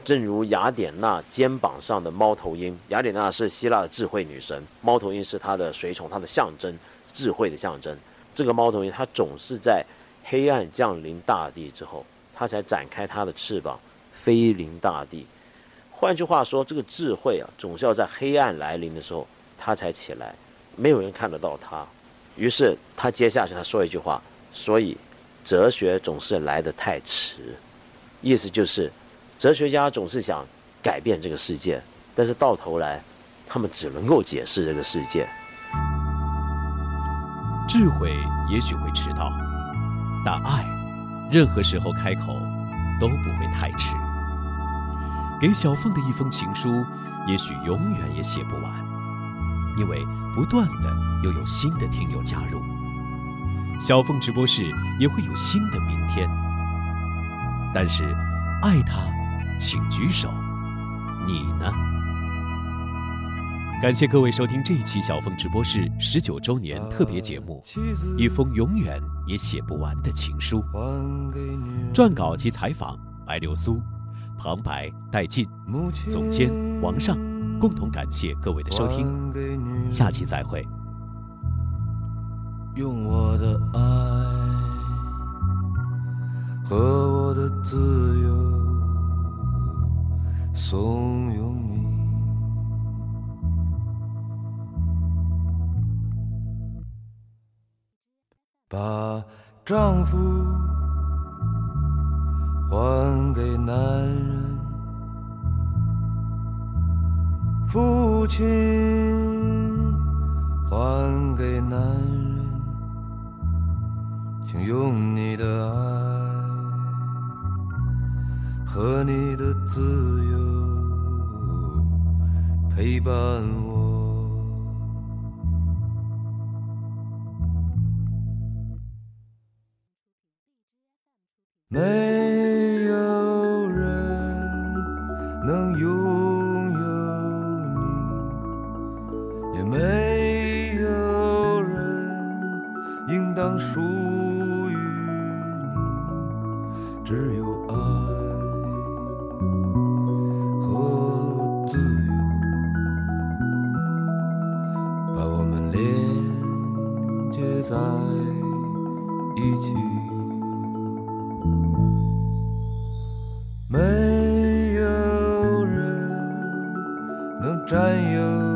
正如雅典娜肩膀上的猫头鹰，雅典娜是希腊的智慧女神，猫头鹰是她的随从，她的象征，智慧的象征。这个猫头鹰，它总是在黑暗降临大地之后，它才展开它的翅膀，飞临大地。换句话说，这个智慧啊，总是要在黑暗来临的时候，它才起来，没有人看得到它。于是他接下去他说一句话，所以哲学总是来得太迟，意思就是。哲学家总是想改变这个世界，但是到头来，他们只能够解释这个世界。智慧也许会迟到，但爱，任何时候开口都不会太迟。给小凤的一封情书，也许永远也写不完，因为不断的又有新的听友加入，小凤直播室也会有新的明天。但是，爱他。请举手，你呢？感谢各位收听这一期小凤直播室十九周年特别节目《一封永远也写不完的情书》。撰稿及采访：白流苏、旁白戴进，总监王尚，共同感谢各位的收听，下期再会。用我的爱和我的自由。怂恿你把丈夫还给男人，父亲还给男人，请用你的爱。和你的自由陪伴我，没有人能拥占有。